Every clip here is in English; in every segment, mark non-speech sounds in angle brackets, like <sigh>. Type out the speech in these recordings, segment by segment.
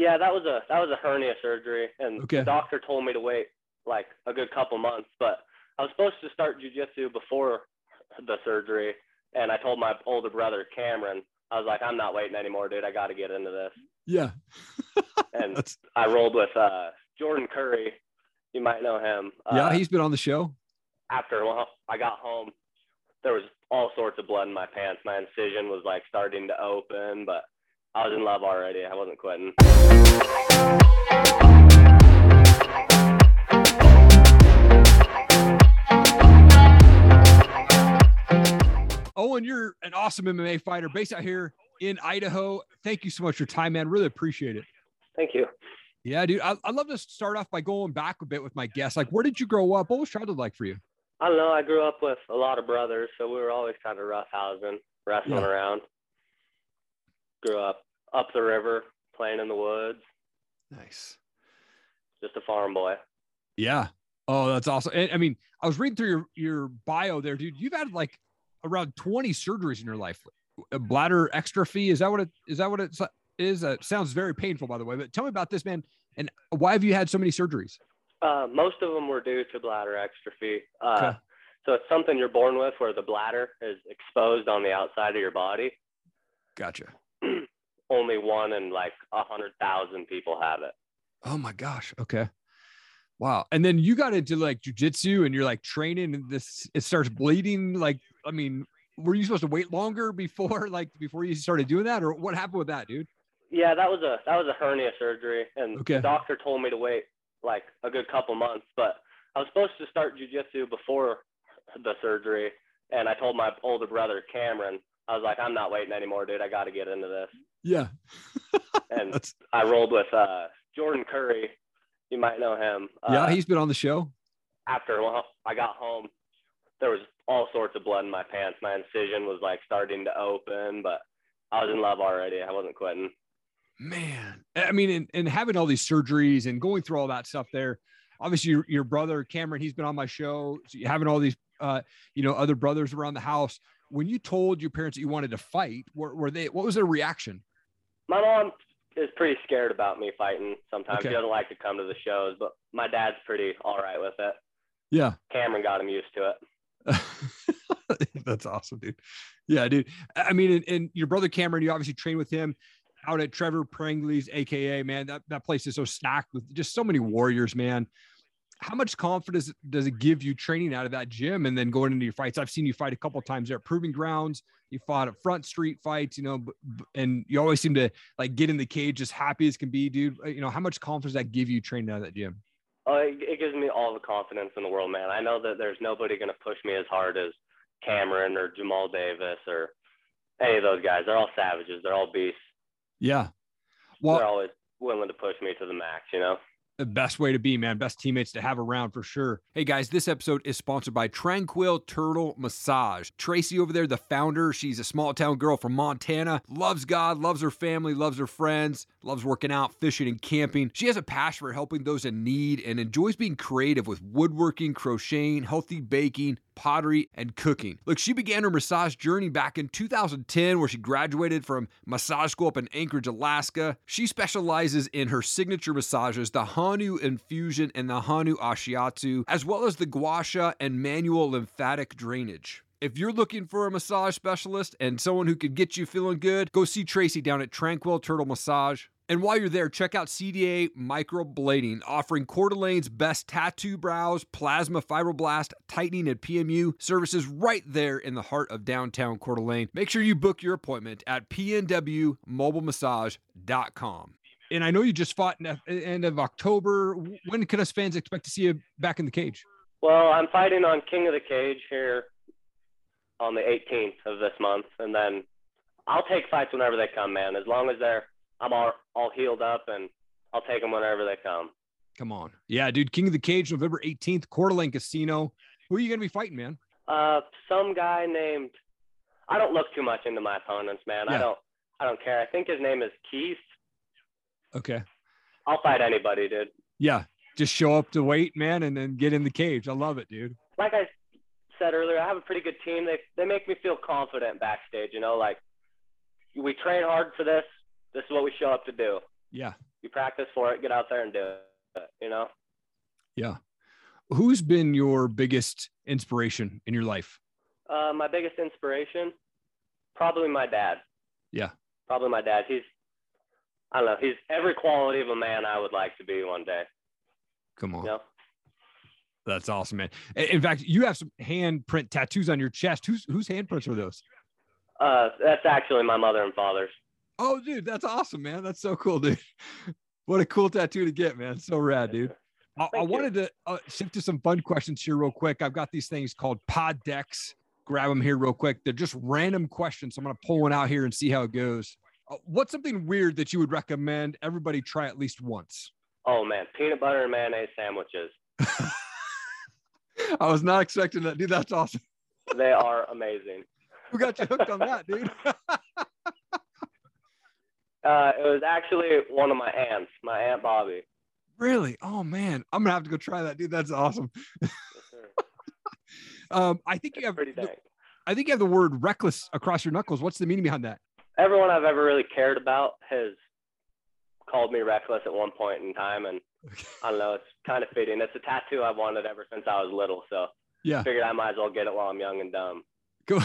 Yeah, that was a that was a hernia surgery, and Okay. the doctor told me to wait like a good couple months. But I was supposed to start jujitsu before the surgery, and I told my older brother Cameron, I was like, I'm not waiting anymore, dude. I got to get into this. Yeah. <laughs> And That's I rolled with uh, Jordan Curry. You might know him. yeah, Uh, he's been on the show. after well, I got home, there was all sorts of blood in my pants. My incision was like starting to open, but I was in love already. I wasn't quitting. Owen, you're an awesome MMA fighter based out here in Idaho. Thank you so much for your time, man. Really appreciate it. Thank you. Yeah, dude. I, I'd love to start off by going back a bit with my guests. Like, where did you grow up? What was childhood like for you? I don't know. I grew up with a lot of brothers, so we were always kind of roughhousing, wrestling Yeah. around. Grew up up the river, playing in the woods. Nice. Just a farm boy. Yeah. Oh, that's awesome. And, I mean, I was reading through your your bio there, dude. You've had like around 20 surgeries in your life. A bladder exstrophy. Is that what it is? That what it is? That sounds very painful, by the way. But tell me about this, man. And why have you had so many surgeries? Uh, most of them were due to bladder exstrophy. Uh, Okay. So it's something you're born with, where the bladder is exposed on the outside of your body. Gotcha. Only one in like a hundred thousand people have it. Oh my gosh. Okay. Wow. And then you got into like jujitsu and you're like training and this it starts bleeding. Like, I mean, were you supposed to wait longer before <laughs> like before you started doing that? Or what happened with that, dude? Yeah, that was a that was a hernia surgery, and Okay. the doctor told me to wait like a good couple months. But I was supposed to start jujitsu before the surgery, and I told my older brother Cameron, I was like, I'm not waiting anymore, dude. I got to get into this. Yeah. <laughs> And That's I rolled with uh, Jordan Curry. You might know him. yeah, Uh, he's been on the show. after I got home, there was all sorts of blood in my pants. My incision was like starting to open, but I was in love already. I wasn't quitting. Man. I mean, and, and having all these surgeries and going through all that stuff there. Obviously, your, your brother Cameron, he's been on my show. So you having all these uh, you know, other brothers around the house. When you told your parents that you wanted to fight, were, were they what was their reaction? My mom is pretty scared about me fighting sometimes. Okay. She doesn't like to come to the shows, but my dad's pretty all right with it. Yeah. Cameron got him used to it. <laughs> That's awesome, dude. Yeah, dude. I mean, and, and your brother Cameron, you obviously trained with him out at Trevor Prangley's, aka man. That that place is so stacked with just so many warriors, man. How much confidence does it give you training out of that gym and then going into your fights? I've seen you fight a couple times there at Proving Grounds. You fought at Front Street fights, you know, and you always seem to like get in the cage as happy as can be, dude. Uh, You know, how much confidence does that give you training out of that gym? Oh, it, it gives me all the confidence in the world, man. I know that there's nobody going to push me as hard as Cameron or Jamal Davis or any of those guys. They're all savages. They're all beasts. Yeah. Well, They're always willing to push me to the max, you know? The best way to be, man. Best teammates to have around for sure. Hey guys, this episode is sponsored by Tranquil Turtle Massage. Tracy over there, the founder, she's a small town girl from Montana, loves God, loves her family, loves her friends, loves working out, fishing, and camping. She has a passion for helping those in need and enjoys being creative with woodworking, crocheting, healthy baking, pottery, and cooking. Look, she began her massage journey back in 2010, where she graduated from massage school up in Anchorage, Alaska. She specializes in her signature massages, the Hanu infusion and the Hanu ashiatsu, as well as the gua sha and manual lymphatic drainage. If you're looking for a massage specialist and someone who could get you feeling good, go see Tracy down at Tranquil Turtle Massage. And while you're there, check out CDA Microblading, offering Coeur d'Alene's best tattoo brows, plasma fibroblast, tightening, and PMU services right there in the heart of downtown Coeur d'Alene. Make sure you book your appointment at pnwmobilemassage.com. And I know you just fought in the end of October. When can us fans expect to see you back in the cage? Well, I'm fighting on King of the Cage here on the 18th of this month, and then I'll take fights whenever they come, man. As long as they're I'm all all healed up, and I'll take them whenever they come. Come on. Yeah, dude. King of the Cage, November 18th, Coeur d'Alene Casino. Who are you going to be fighting, man? Uh, some guy named I don't look too much into my opponents, man. I don't I don't care. I think his name is Keith. Okay. I'll fight anybody, dude. Yeah. Just show up to wait, man, and then get in the cage. I love it, dude. Like I said earlier, I have a pretty good team. They they make me feel confident backstage. You know, like we train hard for this. This is what we show up to do. Yeah. You practice for it, get out there and do it. You know. Yeah. Who's been your biggest inspiration in your life? Uh, my biggest inspiration, probably my dad. Yeah. Probably my dad. He's, I don't know, he's every quality of a man I would like to be one day. Come on. You know? That's awesome, man. In fact, you have some handprint tattoos on your chest. Whose whose handprints are those? Uh, that's actually my mother and father's. Oh, dude, that's awesome, man. That's so cool, dude. <laughs> What a cool tattoo to get, man. So rad, dude. I, I wanted to uh, shift to some fun questions here, real quick. I've got these things called pod decks. Grab them here, real quick. They're just random questions. So I'm going to pull one out here and see how it goes. Uh, what's something weird that you would recommend everybody try at least once? Oh, man. Peanut butter and mayonnaise sandwiches. <laughs> <laughs> I was not expecting that, dude. That's awesome. They are amazing. Who got you hooked on that, dude? Uh, it was actually one of my aunts, my aunt Bobby. Really? Oh man, I'm gonna have to go try that, dude. That's awesome. Yes, <laughs> um, I think you have pretty dang. I think you have the word reckless across your knuckles. What's the meaning behind that? Everyone I've ever really cared about has called me reckless at one point in time, and I don't know. It's kind of fitting. It's a tattoo I've wanted ever since I was little, so yeah, figured I might as well get it while I'm young and dumb. Go.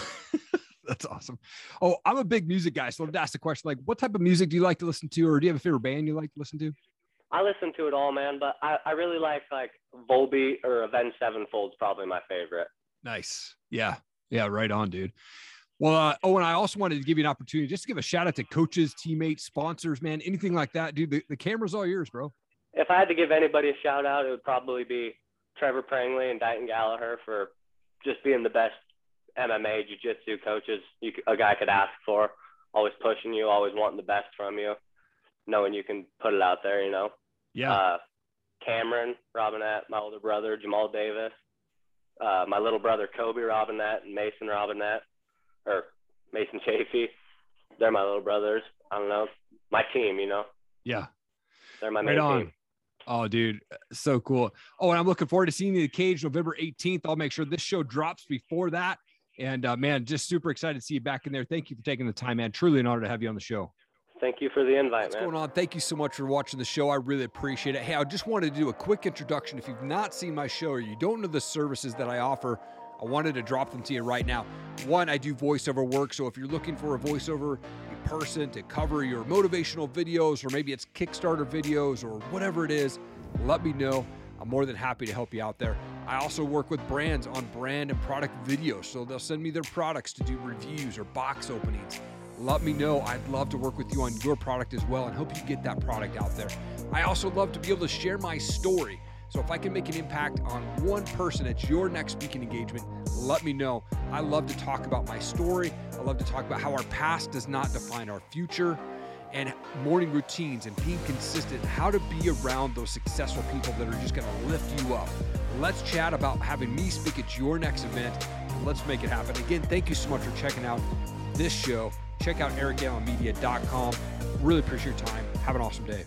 That's awesome. Oh, I'm a big music guy, so I wanted to ask the question like, what type of music do you like to listen to, or do you have a favorite band you like to listen to? I listen to it all, man, but I, I really like like Volbeat or Avenged Sevenfold's probably my favorite. Nice. Yeah. Yeah. Right on, dude. Well, uh, oh, and I also wanted to give you an opportunity just to give a shout out to coaches, teammates, sponsors, man, anything like that, dude. The, the camera's all yours, bro. If I had to give anybody a shout out, it would probably be Trevor Prangley and Dighton Gallagher for just being the best MMA jiu-jitsu coaches you, a guy could ask for. Always pushing you, always wanting the best from you, knowing you can put it out there. You know. Yeah. Uh, Cameron Robinette, my older brother Jamal Davis, uh, my little brother Kobe Robinette and Mason Robinette, or Mason Chafee. They're my little brothers. I don't know. My team, you know. Yeah. They're my main on. team. Oh, dude, so cool. Oh, and I'm looking forward to seeing you in the cage November 18th. I'll make sure this show drops before that. And uh, man, just super excited to see you back in there. Thank you for taking the time, man. Truly an honor to have you on the show. Thank you for the invite, man. What's man. going on? Thank you so much for watching the show. I really appreciate it. Hey, I just wanted to do a quick introduction. If you've not seen my show or you don't know the services that I offer, I wanted to drop them to you right now. One, I do voiceover work. So if you're looking for a voiceover person to cover your motivational videos, or maybe it's Kickstarter videos or whatever it is, let me know. I'm more than happy to help you out there. I also work with brands on brand and product videos. So they'll send me their products to do reviews or box openings. Let me know. I'd love to work with you on your product as well and help you get that product out there. I also love to be able to share my story. So if I can make an impact on one person at your next speaking engagement, let me know. I love to talk about my story. I love to talk about how our past does not define our future and morning routines and being consistent, how to be around those successful people that are just going to lift you up. Let's chat about having me speak at your next event. And let's make it happen. Again, thank you so much for checking out this show. Check out ericallenmedia.com. Really appreciate your time. Have an awesome day.